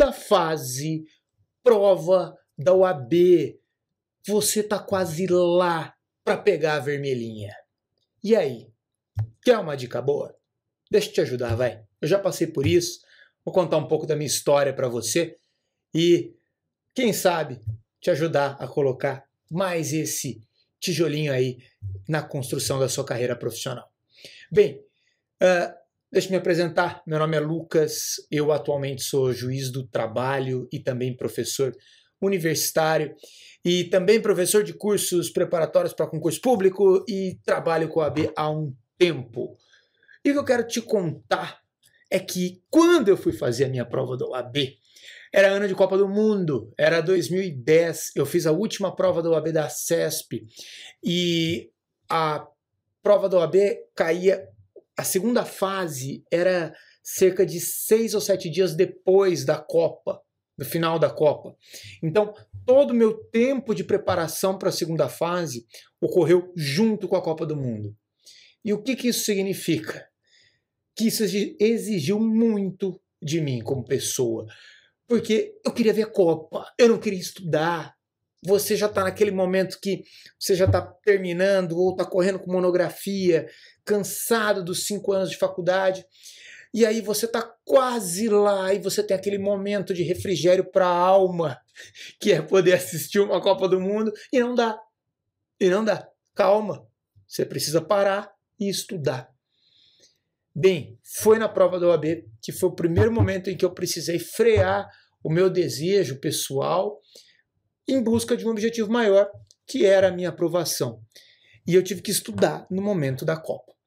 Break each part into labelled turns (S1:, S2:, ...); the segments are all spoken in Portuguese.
S1: segunda fase, prova da UAB. Você tá quase lá para pegar a vermelhinha. E aí? Quer uma dica boa? Deixa eu te ajudar, vai. Eu já passei por isso. Vou contar um pouco da minha história para você e quem sabe te ajudar a colocar mais esse tijolinho aí na construção da sua carreira profissional. Bem, uh, deixa eu me apresentar. Meu nome é Lucas, eu atualmente sou juiz do trabalho e também professor universitário e também professor de cursos preparatórios para concurso público e trabalho com a AB há um tempo. E o que eu quero te contar é que quando eu fui fazer a minha prova da OAB, era ano de Copa do Mundo, era 2010. Eu fiz a última prova da OAB da CESP e a prova da OAB caía. A segunda fase era cerca de seis ou sete dias depois da Copa, do final da Copa. Então, todo o meu tempo de preparação para a segunda fase ocorreu junto com a Copa do Mundo. E o que, que isso significa? Que isso exigiu muito de mim como pessoa porque eu queria ver a Copa, eu não queria estudar. Você já está naquele momento que você já está terminando ou está correndo com monografia, cansado dos cinco anos de faculdade, e aí você está quase lá e você tem aquele momento de refrigério para a alma, que é poder assistir uma Copa do Mundo, e não dá. E não dá. Calma. Você precisa parar e estudar. Bem, foi na prova da OAB que foi o primeiro momento em que eu precisei frear o meu desejo pessoal em busca de um objetivo maior, que era a minha aprovação. E eu tive que estudar no momento da Copa.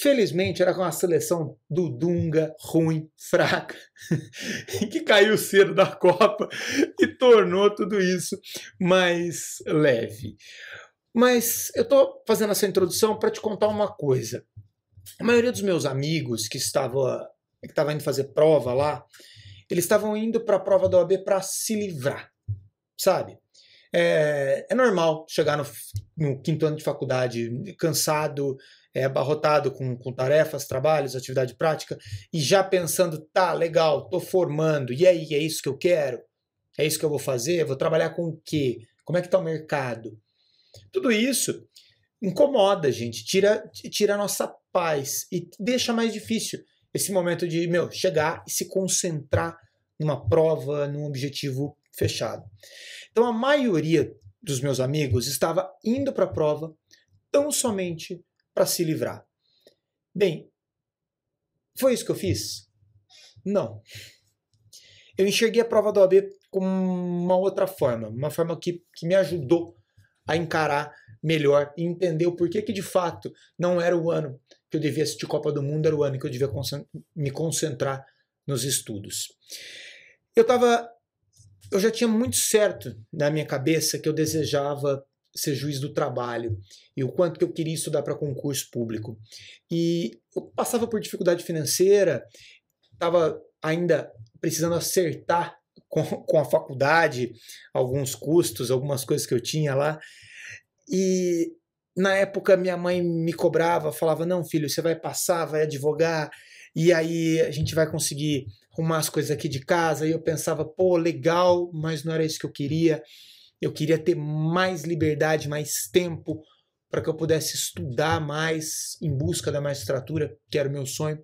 S1: Felizmente era com a seleção do Dunga, ruim, fraca, que caiu cedo da Copa e tornou tudo isso mais leve. Mas eu estou fazendo essa introdução para te contar uma coisa. A maioria dos meus amigos que estava que estava indo fazer prova lá, eles estavam indo para a prova da OAB para se livrar, sabe? É, é normal chegar no, no, quinto ano de faculdade cansado, é, abarrotado com, com tarefas, trabalhos, atividade prática, e já pensando, tá, legal, tô formando, e aí, é isso que eu quero? É isso que eu vou fazer? Vou trabalhar com o quê? Como é que tá o mercado? Tudo isso incomoda, gente, tira, tira a nossa paz e deixa mais difícil esse momento de meu, chegar e se concentrar numa prova, num objetivo fechado. Então a maioria dos meus amigos estava indo para a prova tão somente para se livrar. Bem, foi isso que eu fiz? Não. Eu enxerguei a prova da OAB com uma outra forma, uma forma que, que me ajudou a encarar melhor e entender o porquê que de fato não era o ano que eu devia assistir Copa do Mundo, era o ano que eu devia me concentrar nos estudos. Eu estava. Eu já tinha muito certo na minha cabeça que eu desejava ser juiz do trabalho e o quanto que eu queria estudar para concurso público. E eu passava por dificuldade financeira, estava ainda precisando acertar com, com a faculdade alguns custos, algumas coisas que eu tinha lá. E na época minha mãe me cobrava, falava: "Não, filho, você vai passar, vai advogar, e aí a gente vai conseguir arrumar as coisas aqui de casa". E eu pensava: "Pô, legal, mas não era isso que eu queria. Eu queria ter mais liberdade, mais tempo para que eu pudesse estudar mais em busca da magistratura, que era o meu sonho".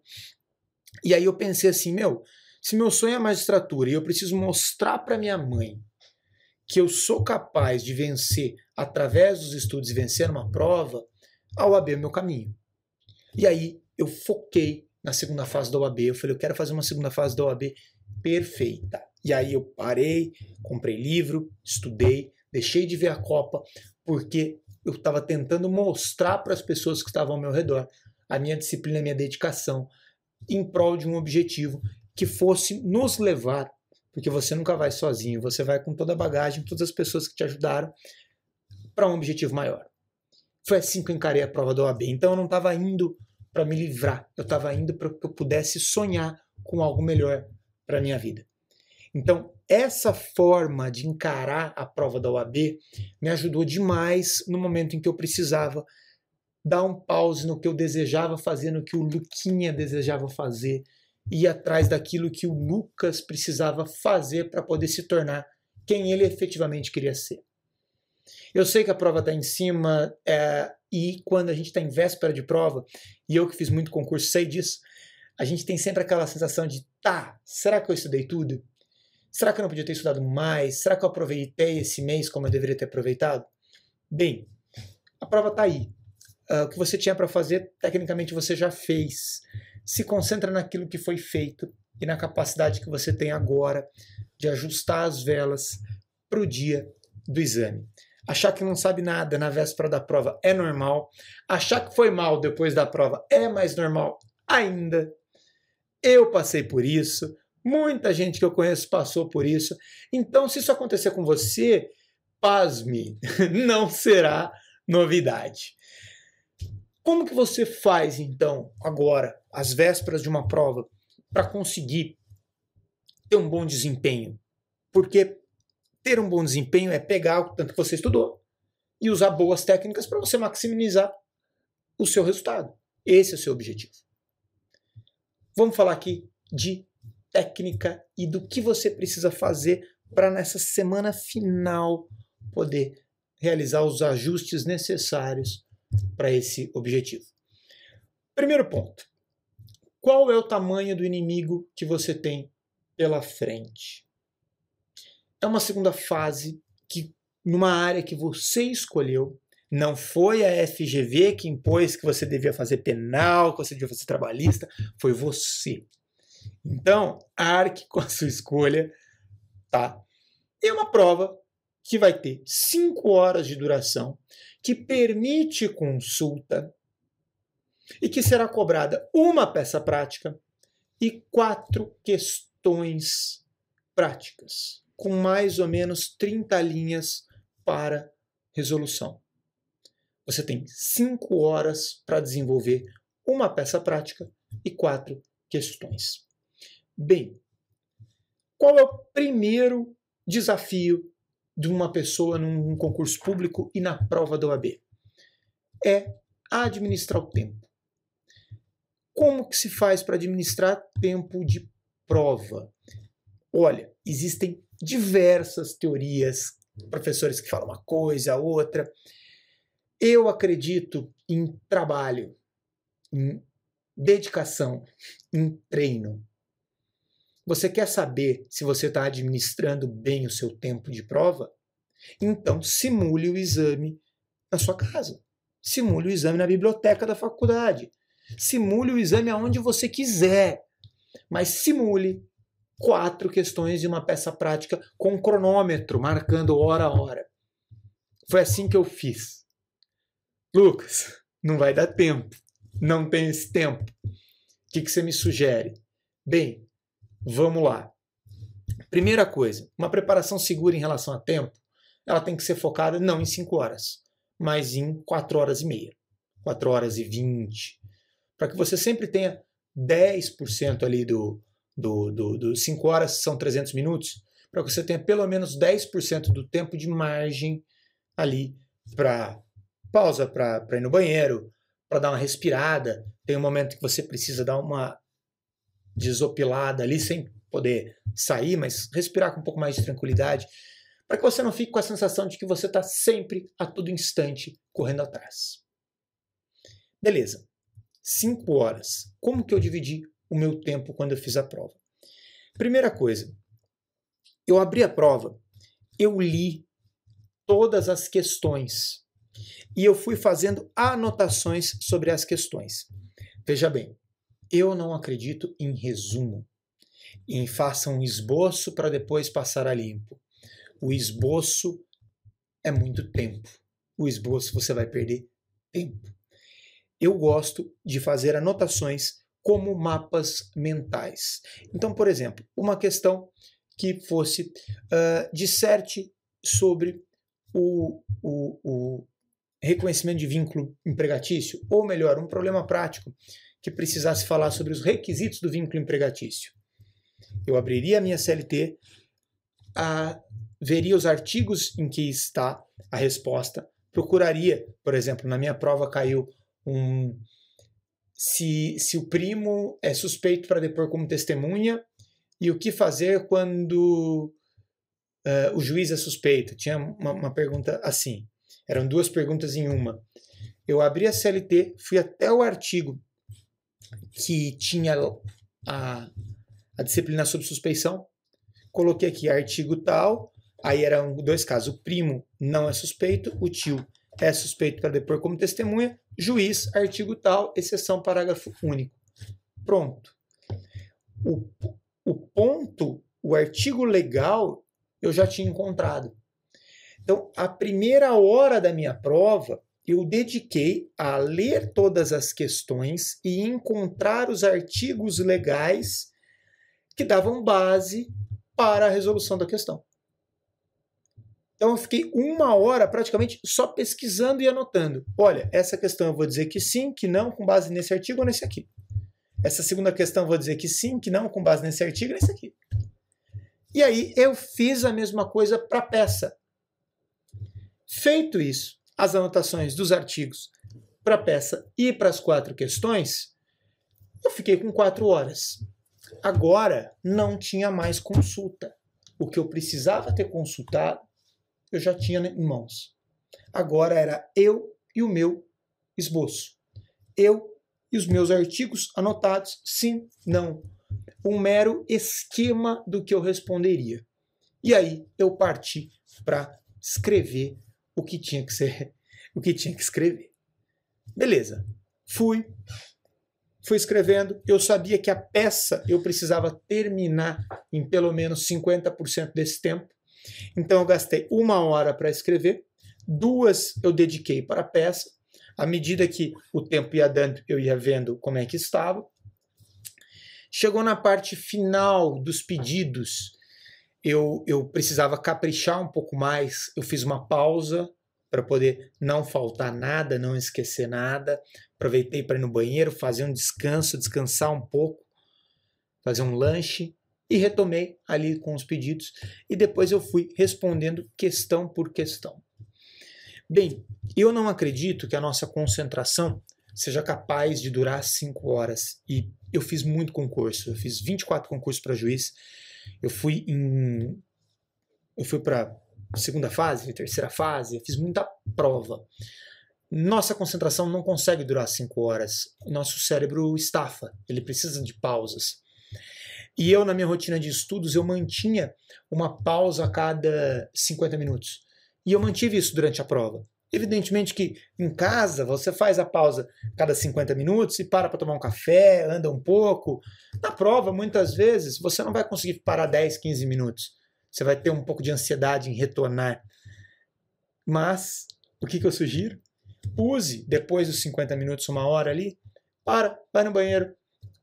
S1: E aí eu pensei assim: "Meu, se meu sonho é magistratura e eu preciso mostrar para minha mãe que eu sou capaz de vencer através dos estudos e vencer uma prova, a OAB é o meu caminho. E aí eu foquei na segunda fase da OAB. Eu falei, eu quero fazer uma segunda fase da OAB perfeita. E aí eu parei, comprei livro, estudei, deixei de ver a Copa, porque eu estava tentando mostrar para as pessoas que estavam ao meu redor a minha disciplina, a minha dedicação em prol de um objetivo que fosse nos levar porque você nunca vai sozinho, você vai com toda a bagagem, todas as pessoas que te ajudaram para um objetivo maior. Foi assim que eu encarei a prova da OAB. Então eu não estava indo para me livrar, eu estava indo para que eu pudesse sonhar com algo melhor para minha vida. Então, essa forma de encarar a prova da OAB me ajudou demais no momento em que eu precisava dar um pause no que eu desejava fazer, no que o Luquinha desejava fazer ir atrás daquilo que o Lucas precisava fazer para poder se tornar quem ele efetivamente queria ser. Eu sei que a prova está em cima é, e quando a gente está em véspera de prova, e eu que fiz muito concurso sei disso, a gente tem sempre aquela sensação de, tá, será que eu estudei tudo? Será que eu não podia ter estudado mais? Será que eu aproveitei esse mês como eu deveria ter aproveitado? Bem, a prova está aí. Uh, o que você tinha para fazer, tecnicamente você já fez. Se concentra naquilo que foi feito e na capacidade que você tem agora de ajustar as velas para o dia do exame. Achar que não sabe nada na véspera da prova é normal. Achar que foi mal depois da prova é mais normal ainda. Eu passei por isso. Muita gente que eu conheço passou por isso. Então, se isso acontecer com você, pasme, não será novidade. Como que você faz então agora, às vésperas de uma prova, para conseguir ter um bom desempenho? Porque ter um bom desempenho é pegar o tanto que você estudou e usar boas técnicas para você maximizar o seu resultado. Esse é o seu objetivo. Vamos falar aqui de técnica e do que você precisa fazer para nessa semana final poder realizar os ajustes necessários para esse objetivo. Primeiro ponto: qual é o tamanho do inimigo que você tem pela frente? é uma segunda fase que numa área que você escolheu, não foi a FGV que impôs que você devia fazer penal, que você devia fazer trabalhista, foi você. Então, arque com a sua escolha, tá? É uma prova que vai ter 5 horas de duração, que permite consulta e que será cobrada uma peça prática e quatro questões práticas com mais ou menos 30 linhas para resolução. Você tem 5 horas para desenvolver uma peça prática e quatro questões. Bem, qual é o primeiro desafio de uma pessoa num concurso público e na prova da OAB? É administrar o tempo. Como que se faz para administrar tempo de prova? Olha, existem diversas teorias, professores que falam uma coisa, outra. Eu acredito em trabalho, em dedicação, em treino. Você quer saber se você está administrando bem o seu tempo de prova? Então, simule o exame na sua casa. Simule o exame na biblioteca da faculdade. Simule o exame aonde você quiser. Mas simule quatro questões de uma peça prática com cronômetro, marcando hora a hora. Foi assim que eu fiz. Lucas, não vai dar tempo. Não tem esse tempo. O que, que você me sugere? Bem, vamos lá. Primeira coisa, uma preparação segura em relação a tempo, ela tem que ser focada não em 5 horas, mas em 4 horas e meia, 4 horas e 20, para que você sempre tenha 10% ali do, do, do, do 5 horas são 300 minutos, para que você tenha pelo menos 10% do tempo de margem ali para pausa para ir no banheiro, para dar uma respirada. Tem um momento que você precisa dar uma desopilada ali sem poder sair, mas respirar com um pouco mais de tranquilidade, para que você não fique com a sensação de que você está sempre, a todo instante, correndo atrás. Beleza. 5 horas. Como que eu dividi o meu tempo quando eu fiz a prova. Primeira coisa, eu abri a prova, eu li todas as questões e eu fui fazendo anotações sobre as questões. Veja bem, eu não acredito em resumo, em faça um esboço para depois passar a limpo. O esboço é muito tempo. O esboço você vai perder tempo. Eu gosto de fazer anotações como mapas mentais. Então, por exemplo, uma questão que fosse uh, disserte sobre o, o, o reconhecimento de vínculo empregatício, ou melhor, um problema prático que precisasse falar sobre os requisitos do vínculo empregatício. Eu abriria a minha CLT, a, veria os artigos em que está a resposta, procuraria, por exemplo, na minha prova caiu um se, se o primo é suspeito para depor como testemunha e o que fazer quando uh, o juiz é suspeito. Tinha uma, uma pergunta assim. Eram duas perguntas em uma. Eu abri a CLT, fui até o artigo que tinha a, a disciplina sob suspeição, coloquei aqui artigo tal, aí eram dois casos. O primo não é suspeito, o tio é suspeito para depor como testemunha, juiz, artigo tal, exceção, parágrafo único. Pronto. O, o ponto, o artigo legal, eu já tinha encontrado. Então, a primeira hora da minha prova, eu dediquei a ler todas as questões e encontrar os artigos legais que davam base para a resolução da questão. Então eu fiquei uma hora praticamente só pesquisando e anotando. Olha, essa questão eu vou dizer que sim, que não, com base nesse artigo ou nesse aqui. Essa segunda questão eu vou dizer que sim, que não, com base nesse artigo ou nesse aqui. E aí eu fiz a mesma coisa para a peça. Feito isso, as anotações dos artigos para a peça e para as quatro questões, eu fiquei com quatro horas. Agora não tinha mais consulta. O que eu precisava ter consultado eu já tinha em mãos. Agora era eu e o meu esboço. Eu e os meus artigos anotados, sim, não. Um mero esquema do que eu responderia. E aí eu parti para escrever o que tinha que ser, o que tinha que escrever. Beleza. Fui fui escrevendo, eu sabia que a peça eu precisava terminar em pelo menos 50% desse tempo. Então eu gastei uma hora para escrever, duas eu dediquei para a peça. À medida que o tempo ia dando, eu ia vendo como é que estava. Chegou na parte final dos pedidos, eu, eu precisava caprichar um pouco mais. Eu fiz uma pausa para poder não faltar nada, não esquecer nada. Aproveitei para ir no banheiro, fazer um descanso, descansar um pouco, fazer um lanche e retomei ali com os pedidos e depois eu fui respondendo questão por questão. Bem, eu não acredito que a nossa concentração seja capaz de durar cinco horas e eu fiz muito concurso, eu fiz 24 concursos para juiz, eu fui em eu fui para segunda fase, terceira fase, fiz muita prova. Nossa concentração não consegue durar cinco horas. Nosso cérebro estafa, ele precisa de pausas. E eu, na minha rotina de estudos, eu mantinha uma pausa a cada 50 minutos. E eu mantive isso durante a prova. Evidentemente que em casa você faz a pausa cada 50 minutos e para para tomar um café, anda um pouco. Na prova, muitas vezes, você não vai conseguir parar 10, 15 minutos. Você vai ter um pouco de ansiedade em retornar. Mas, o que, que eu sugiro? Use, depois dos 50 minutos, uma hora ali, para, vai no banheiro,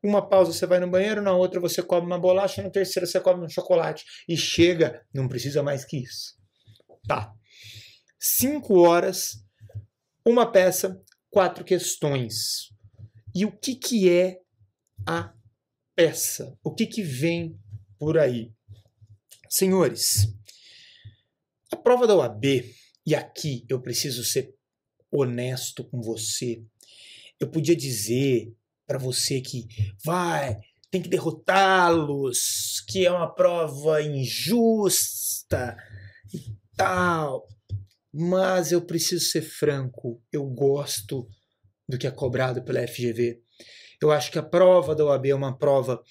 S1: uma pausa você vai no banheiro, na outra você come uma bolacha, na terceira você come um chocolate. E chega, não precisa mais que isso. Tá. Cinco horas, uma peça, quatro questões. E o que, que é a peça? O que, que vem por aí? Senhores, a prova da OAB, e aqui eu preciso ser honesto com você, eu podia dizer para você que vai, tem que derrotá-los, que é uma prova injusta e tal. Mas eu preciso ser franco, eu gosto do que é cobrado pela FGV. Eu acho que a prova da OAB é uma prova,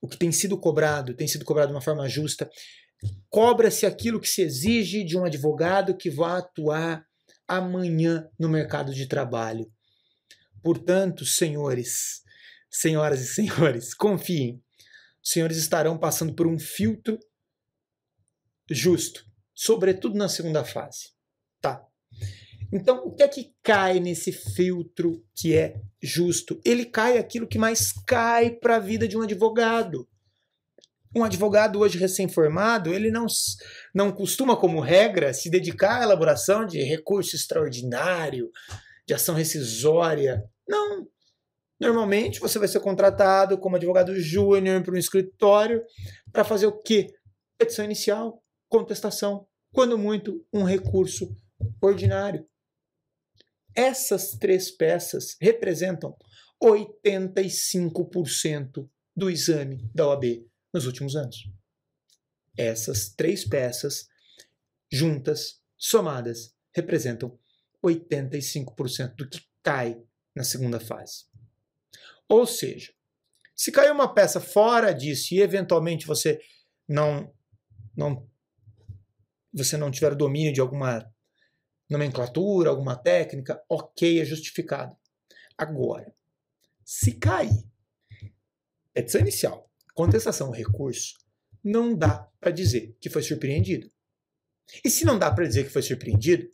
S1: o que tem sido cobrado, tem sido cobrado de uma forma justa. Cobra-se aquilo que se exige de um advogado que vá atuar amanhã no mercado de trabalho. Portanto, senhores, senhoras e senhores, confiem. Os senhores estarão passando por um filtro justo, sobretudo na segunda fase. Então, o que é que cai nesse filtro que é justo? Ele cai aquilo que mais cai para a vida de um advogado. Um advogado hoje recém-formado, ele não, não costuma, como regra, se dedicar à elaboração de recurso extraordinário, de ação rescisória. Não. Normalmente você vai ser contratado como advogado júnior para um escritório para fazer o quê? Petição inicial, contestação, quando muito, um recurso ordinário. Essas três peças representam 85% do exame da OAB nos últimos anos. Essas três peças, juntas, somadas, representam 85% do que cai na segunda fase. Ou seja, se cair uma peça fora disso e eventualmente você não não você não tiver domínio de alguma nomenclatura, alguma técnica, ok, é justificado. Agora, se cair, petição inicial, contestação, recurso, não dá para dizer que foi surpreendido. E se não dá para dizer que foi surpreendido,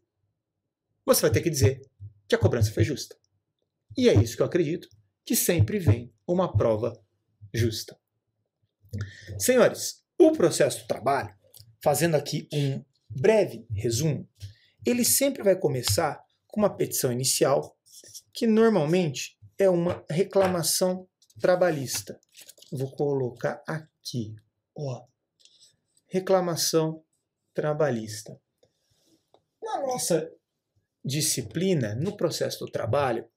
S1: você vai ter que dizer que a cobrança foi justa. E é isso que eu acredito, que sempre vem uma prova justa. Senhores, o processo do trabalho, fazendo aqui um breve resumo, ele sempre vai começar com uma petição inicial, que normalmente é uma reclamação trabalhista. Vou colocar aqui, ó, reclamação trabalhista. Na nossa disciplina, no processo do trabalho,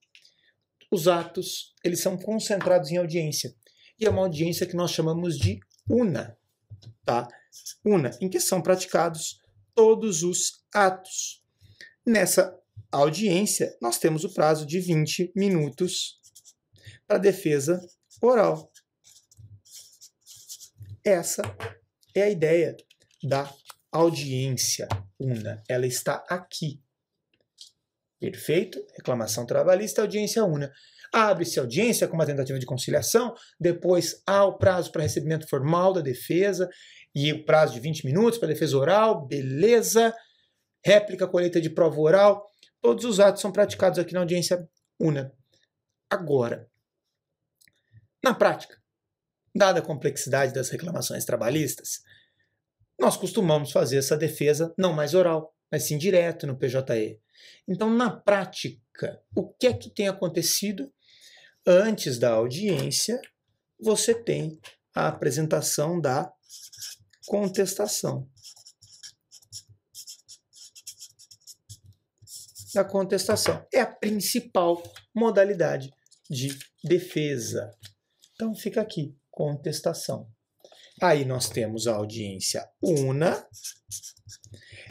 S1: os atos eles são concentrados em audiência. E é uma audiência que nós chamamos de UNA, tá? UNA, em que são praticados todos os atos. Nessa audiência, nós temos o prazo de 20 minutos para defesa oral. Essa é a ideia da audiência una. Ela está aqui. Perfeito? Reclamação trabalhista, audiência una. Abre-se audiência com uma tentativa de conciliação, depois há o prazo para recebimento formal da defesa e o prazo de 20 minutos para defesa oral, beleza. Réplica, colheita de prova oral, todos os atos são praticados aqui na audiência una. Agora, na prática, dada a complexidade das reclamações trabalhistas, nós costumamos fazer essa defesa não mais oral, mas sim direto no PJE. Então, na prática, o que é que tem acontecido? Antes da audiência, você tem a apresentação da contestação. Da contestação. É a principal modalidade de defesa. Então fica aqui, contestação. Aí nós temos a audiência una.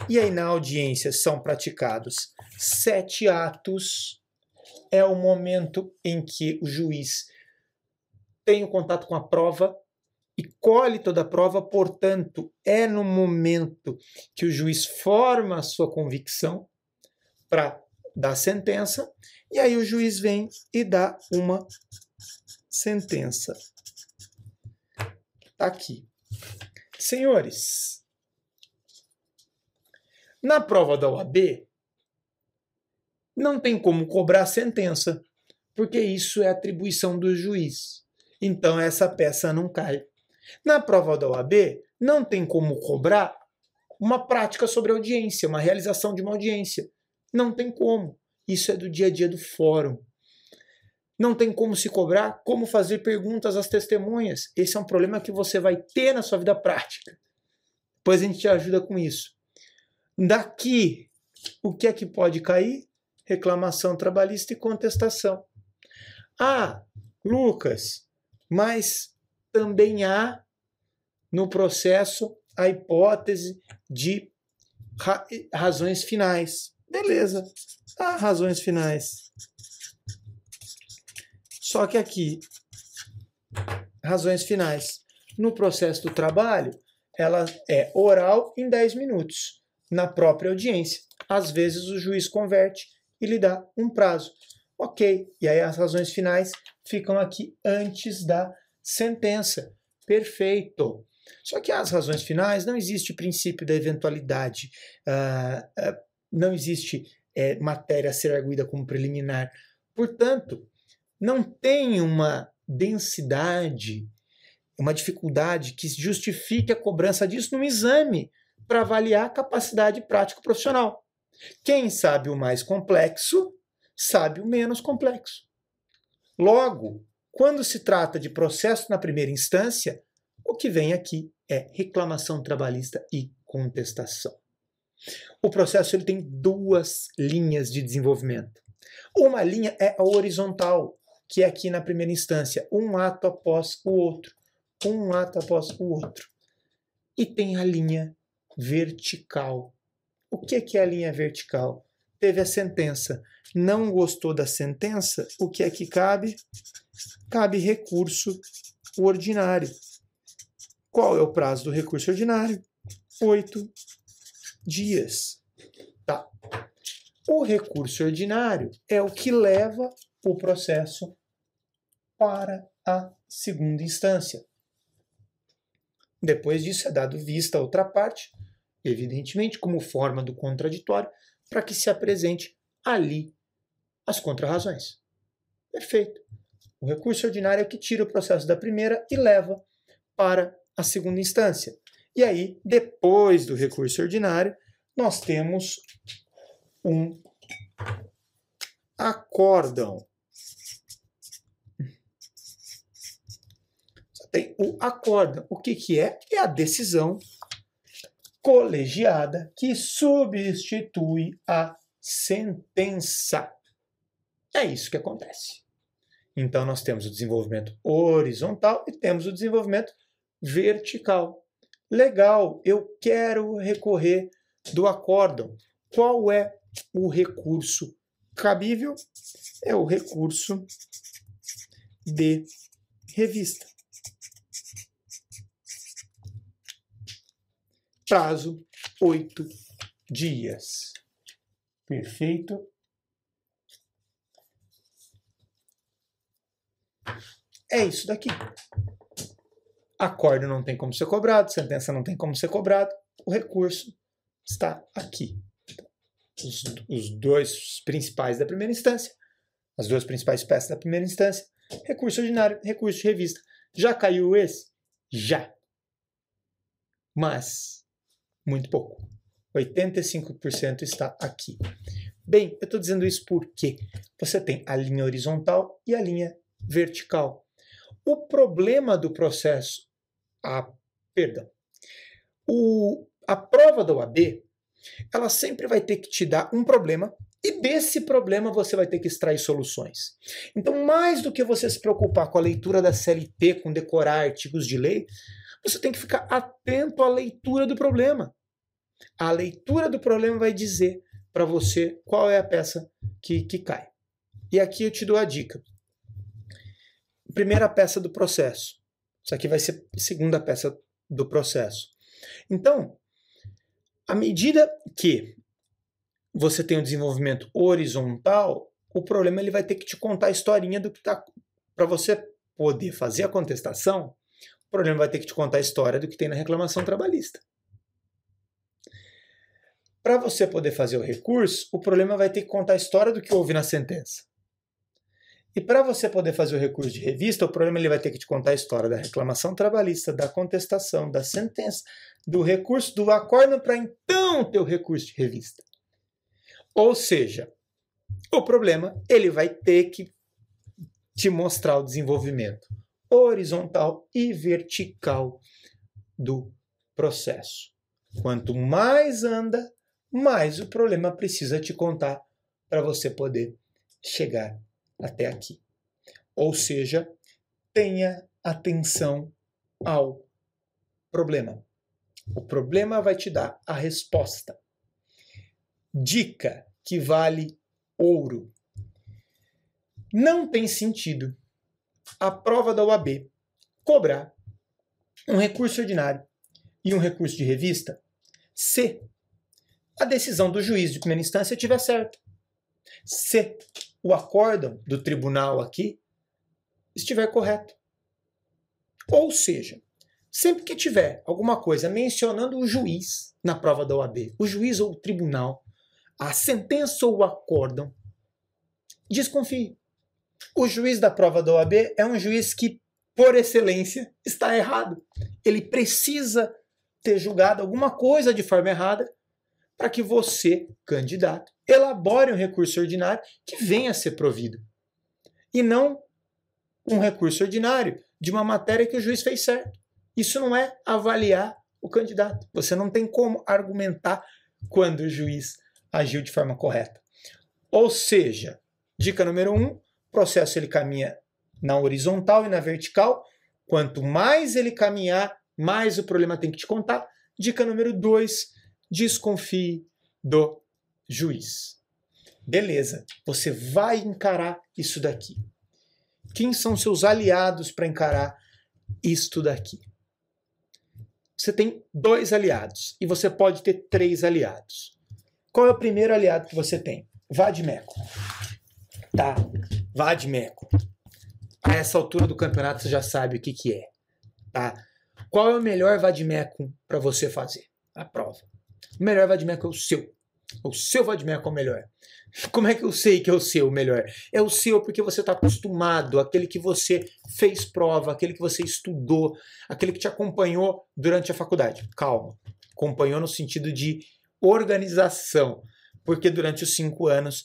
S1: E aí na audiência são praticados sete atos. É o momento em que o juiz tem o contato com a prova e colhe toda a prova, portanto, é no momento que o juiz forma a sua convicção para dar sentença, e aí o juiz vem e dá uma sentença. Tá aqui. Senhores, na prova da OAB, não tem como cobrar sentença, porque isso é atribuição do juiz. Então essa peça não cai. Na prova da OAB, não tem como cobrar uma prática sobre audiência, uma realização de uma audiência. Não tem como. Isso é do dia a dia do fórum. Não tem como se cobrar como fazer perguntas às testemunhas. Esse é um problema que você vai ter na sua vida prática. Depois a gente te ajuda com isso. Daqui, o que é que pode cair? Reclamação trabalhista e contestação. Ah, Lucas, mas também há no processo a hipótese de ra razões finais. Beleza, há razões finais. Só que aqui, razões finais. No processo do trabalho, ela é oral em 10 minutos, na própria audiência. Às vezes o juiz converte e lhe dá um prazo. Ok, e aí as razões finais ficam aqui antes da sentença. Perfeito. Só que as razões finais não existe princípio da eventualidade, uh, uh, não existe é, matéria a ser arguída como preliminar. Portanto, não tem uma densidade, uma dificuldade que justifique a cobrança disso no exame para avaliar a capacidade prática profissional. Quem sabe o mais complexo, sabe o menos complexo. Logo, quando se trata de processo na primeira instância, o que vem aqui é reclamação trabalhista e contestação. O processo ele tem duas linhas de desenvolvimento. Uma linha é a horizontal, que é aqui na primeira instância, um ato após o outro, um ato após o outro. E tem a linha vertical. O que é, que é a linha vertical? Teve a sentença. Não gostou da sentença? O que é que cabe? Cabe recurso ordinário. Qual é o prazo do recurso ordinário? Oito dias. Tá. O recurso ordinário é o que leva o processo para a segunda instância. Depois disso é dado vista a outra parte, evidentemente como forma do contraditório, para que se apresente ali as contrarrazões. Perfeito. O recurso ordinário é que tira o processo da primeira e leva para a segunda instância. E aí, depois do recurso ordinário, nós temos um acórdão. tem o acórdão. O que, que é? É a decisão colegiada que substitui a sentença. É isso que acontece. Então, nós temos o desenvolvimento horizontal e temos o desenvolvimento vertical. Legal, eu quero recorrer do acórdão. Qual é o recurso cabível? É o recurso de revista. Prazo: oito dias. Perfeito. É isso daqui. Acordo não tem como ser cobrado, sentença não tem como ser cobrado, o recurso está aqui. Os, os dois principais da primeira instância, as duas principais peças da primeira instância, recurso ordinário, recurso de revista. Já caiu esse? Já. Mas muito pouco. 85% está aqui. Bem, eu estou dizendo isso porque você tem a linha horizontal e a linha vertical. O problema do processo, a, perdão, o, a prova da UAB, ela sempre vai ter que te dar um problema e desse problema você vai ter que extrair soluções. Então, mais do que você se preocupar com a leitura da CLT, com decorar artigos de lei, você tem que ficar atento à leitura do problema. A leitura do problema vai dizer para você qual é a peça que, que cai. E aqui eu te dou a dica. Primeira peça do processo. Isso aqui vai ser a segunda peça do processo. Então, à medida que você tem um desenvolvimento horizontal, o problema ele vai ter que te contar a historinha do que está. Para você poder fazer a contestação, o problema vai ter que te contar a história do que tem na reclamação trabalhista. Para você poder fazer o recurso, o problema vai ter que contar a história do que houve na sentença. E para você poder fazer o recurso de revista, o problema ele vai ter que te contar a história da reclamação trabalhista, da contestação, da sentença, do recurso, do acordo para então ter o recurso de revista. Ou seja, o problema ele vai ter que te mostrar o desenvolvimento horizontal e vertical do processo. Quanto mais anda, mais o problema precisa te contar para você poder chegar até aqui. Ou seja, tenha atenção ao problema. O problema vai te dar a resposta. Dica que vale ouro. Não tem sentido a prova da UAB cobrar um recurso ordinário e um recurso de revista se a decisão do juiz de primeira instância estiver certa. Se o acórdão do tribunal aqui estiver correto. Ou seja, sempre que tiver alguma coisa mencionando o juiz na prova da OAB, o juiz ou o tribunal, a sentença ou o acórdão, desconfie. O juiz da prova da OAB é um juiz que, por excelência, está errado. Ele precisa ter julgado alguma coisa de forma errada para que você, candidato, elabore um recurso ordinário que venha a ser provido. E não um recurso ordinário de uma matéria que o juiz fez certo. Isso não é avaliar o candidato. Você não tem como argumentar quando o juiz agiu de forma correta. Ou seja, dica número um, processo ele caminha na horizontal e na vertical. Quanto mais ele caminhar, mais o problema tem que te contar. Dica número 2: desconfie do juiz. Beleza, você vai encarar isso daqui. Quem são seus aliados para encarar isto daqui? Você tem dois aliados e você pode ter três aliados. Qual é o primeiro aliado que você tem? Vadmeco. Tá, Vadmeco. A essa altura do campeonato você já sabe o que, que é. Tá? Qual é o melhor Vadmeco para você fazer? A prova. O melhor Vadmeco é o seu. O seu Vadmeco é o melhor. Como é que eu sei que é o seu melhor? É o seu porque você está acostumado, aquele que você fez prova, aquele que você estudou, aquele que te acompanhou durante a faculdade. Calma. Acompanhou no sentido de organização, porque durante os cinco anos,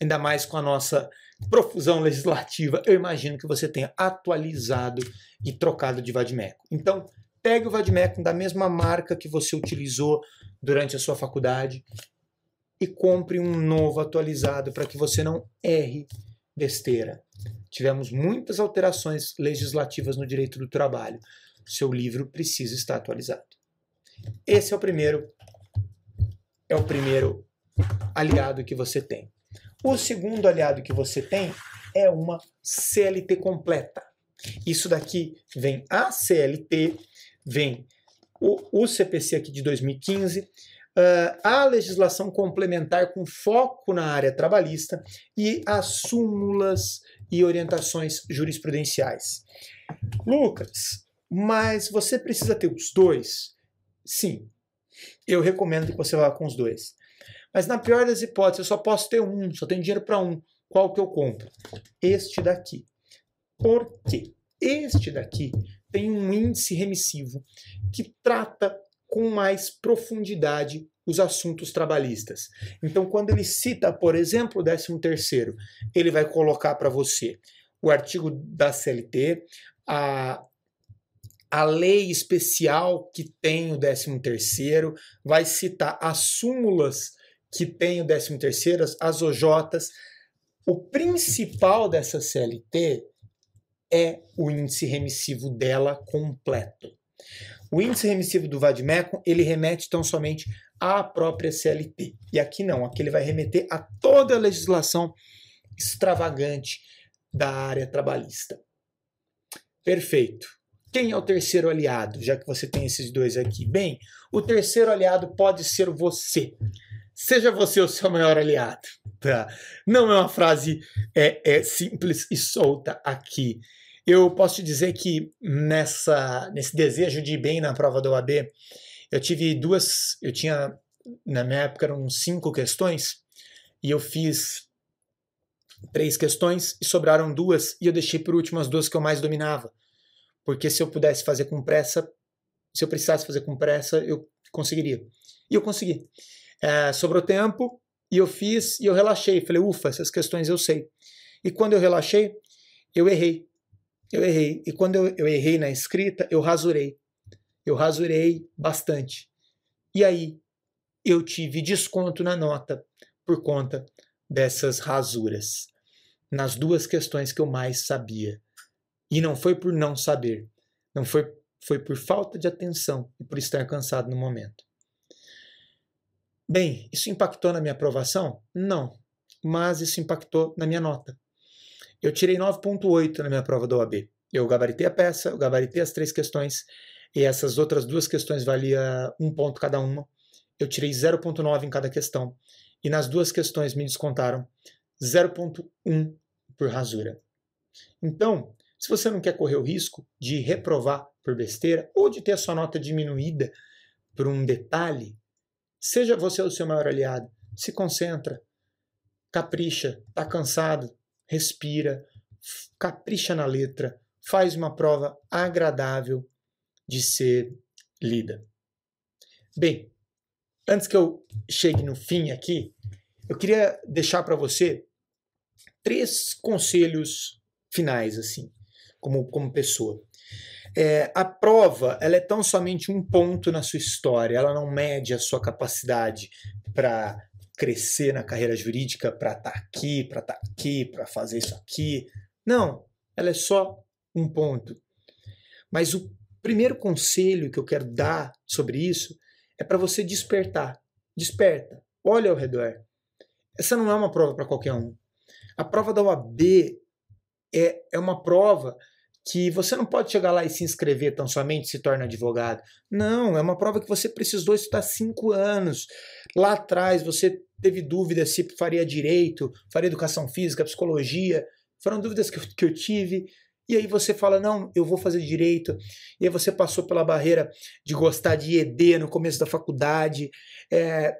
S1: ainda mais com a nossa profusão legislativa, eu imagino que você tenha atualizado e trocado de Vadmeco. Então, pegue o Vadmeco da mesma marca que você utilizou durante a sua faculdade e compre um novo atualizado para que você não erre besteira. Tivemos muitas alterações legislativas no direito do trabalho. Seu livro precisa estar atualizado. Esse é o primeiro é o primeiro aliado que você tem. O segundo aliado que você tem é uma CLT completa. Isso daqui vem a CLT, vem o, o CPC aqui de 2015, uh, a legislação complementar com foco na área trabalhista e as súmulas e orientações jurisprudenciais. Lucas, mas você precisa ter os dois? Sim, eu recomendo que você vá com os dois. Mas na pior das hipóteses, eu só posso ter um, só tenho dinheiro para um. Qual que eu compro? Este daqui. Por quê? Este daqui tem um índice remissivo que trata com mais profundidade os assuntos trabalhistas. Então, quando ele cita, por exemplo, o 13º, ele vai colocar para você o artigo da CLT, a, a lei especial que tem o 13º, vai citar as súmulas que tem o 13º, as OJs. O principal dessa CLT é o índice remissivo dela completo. O índice remissivo do Vadmecum, ele remete tão somente à própria CLT. E aqui não, aqui ele vai remeter a toda a legislação extravagante da área trabalhista. Perfeito. Quem é o terceiro aliado, já que você tem esses dois aqui? Bem, o terceiro aliado pode ser você. Seja você o seu maior aliado. Tá? Não é uma frase é, é simples e solta aqui. Eu posso te dizer que nessa, nesse desejo de ir bem na prova da OAB, eu tive duas. Eu tinha, na minha época, eram cinco questões, e eu fiz três questões e sobraram duas, e eu deixei por último as duas que eu mais dominava. Porque se eu pudesse fazer com pressa, se eu precisasse fazer com pressa, eu conseguiria. E eu consegui. É, sobrou tempo, e eu fiz, e eu relaxei. Falei, ufa, essas questões eu sei. E quando eu relaxei, eu errei eu errei. E quando eu, eu errei na escrita, eu rasurei. Eu rasurei bastante. E aí, eu tive desconto na nota por conta dessas rasuras. Nas duas questões que eu mais sabia. E não foi por não saber. Não foi, foi por falta de atenção e por estar cansado no momento. Bem, isso impactou na minha aprovação? Não. Mas isso impactou na minha nota. Eu tirei 9.8 na minha prova da OAB. Eu gabaritei a peça, eu gabaritei as três questões, e essas outras duas questões valia um ponto cada uma. Eu tirei 0.9 em cada questão. E nas duas questões me descontaram 0.1 por rasura. Então, se você não quer correr o risco de reprovar por besteira ou de ter a sua nota diminuída por um detalhe, seja você o seu maior aliado. Se concentra, capricha, tá cansado, respira, capricha na letra, faz uma prova agradável de ser lida. Bem, antes que eu chegue no fim aqui, eu queria deixar para você três conselhos finais, assim, como, como pessoa. É, a prova ela é tão somente um ponto na sua história, ela não mede a sua capacidade para crescer na carreira jurídica, para estar tá aqui, para estar tá aqui, para fazer isso aqui. Não, ela é só um ponto. Mas o primeiro conselho que eu quero dar sobre isso é para você despertar. Desperta, olha ao redor. Essa não é uma prova para qualquer um. A prova da OAB é, é uma prova que você não pode chegar lá e se inscrever tão somente se torna advogado. Não, é uma prova que você precisou estudar cinco anos. Lá atrás você teve dúvida se faria direito, faria educação física, psicologia. Foram dúvidas que eu, que eu tive. E aí você fala, não, eu vou fazer direito. E aí você passou pela barreira de gostar de ED no começo da faculdade. É,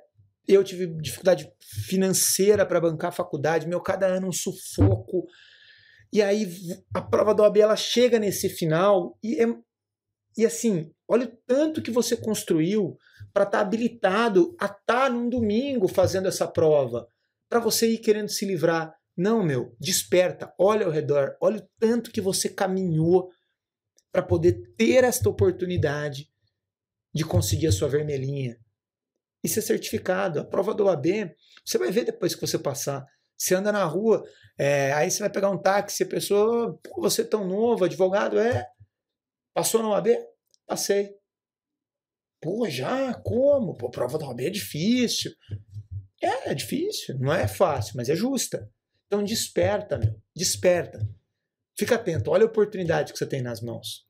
S1: eu tive dificuldade financeira para bancar a faculdade, meu cada ano um sufoco. E aí a prova da OAB ela chega nesse final e, é, e assim, olha o tanto que você construiu para estar tá habilitado a estar tá num domingo fazendo essa prova, para você ir querendo se livrar. Não, meu, desperta, olha ao redor, olha o tanto que você caminhou para poder ter esta oportunidade de conseguir a sua vermelhinha e ser certificado. A prova do OAB, você vai ver depois que você passar. Você anda na rua, é, aí você vai pegar um táxi, a pessoa, pô, você é tão novo, advogado, é? Passou na OAB? Passei. Pô, já? Como? Pô, prova da OAB é difícil. É, é difícil, não é fácil, mas é justa. Então desperta, meu, desperta. Fica atento, olha a oportunidade que você tem nas mãos.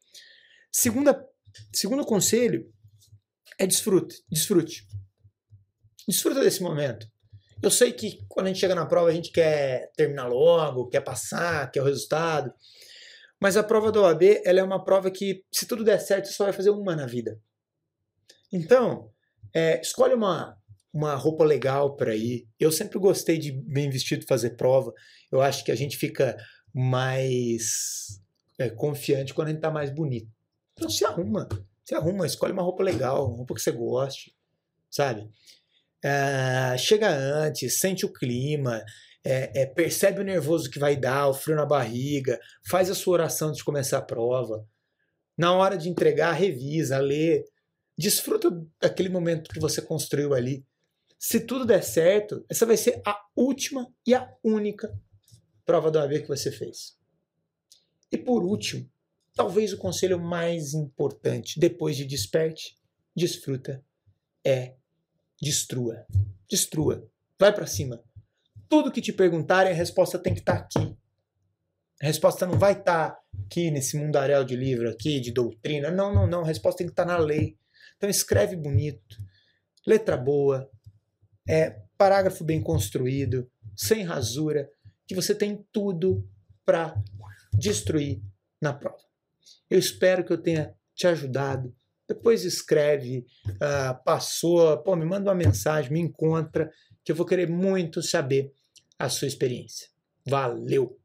S1: Segunda, segundo conselho é desfrute, desfrute. Desfruta desse momento. Eu sei que quando a gente chega na prova a gente quer terminar logo, quer passar, quer o resultado. Mas a prova da OAB ela é uma prova que, se tudo der certo, você só vai fazer uma na vida. Então, é, escolhe uma, uma roupa legal para ir. Eu sempre gostei de bem vestido fazer prova. Eu acho que a gente fica mais é, confiante quando a gente está mais bonito. Então se arruma, se arruma, escolhe uma roupa legal, uma roupa que você goste, sabe? Uh, chega antes, sente o clima, é, é, percebe o nervoso que vai dar, o frio na barriga, faz a sua oração antes de começar a prova. Na hora de entregar, revisa, lê, desfruta daquele momento que você construiu ali. Se tudo der certo, essa vai ser a última e a única prova do AB que você fez. E por último, talvez o conselho mais importante depois de desperte, desfruta, é destrua. Destrua. Vai para cima. Tudo que te perguntarem, a resposta tem que estar tá aqui. A resposta não vai estar tá aqui nesse mundaréu de livro aqui, de doutrina. Não, não, não. A resposta tem que estar tá na lei. Então escreve bonito, letra boa, é parágrafo bem construído, sem rasura, que você tem tudo para destruir na prova. Eu espero que eu tenha te ajudado depois escreve, uh, passou, pô, me manda uma mensagem, me encontra, que eu vou querer muito saber a sua experiência. Valeu!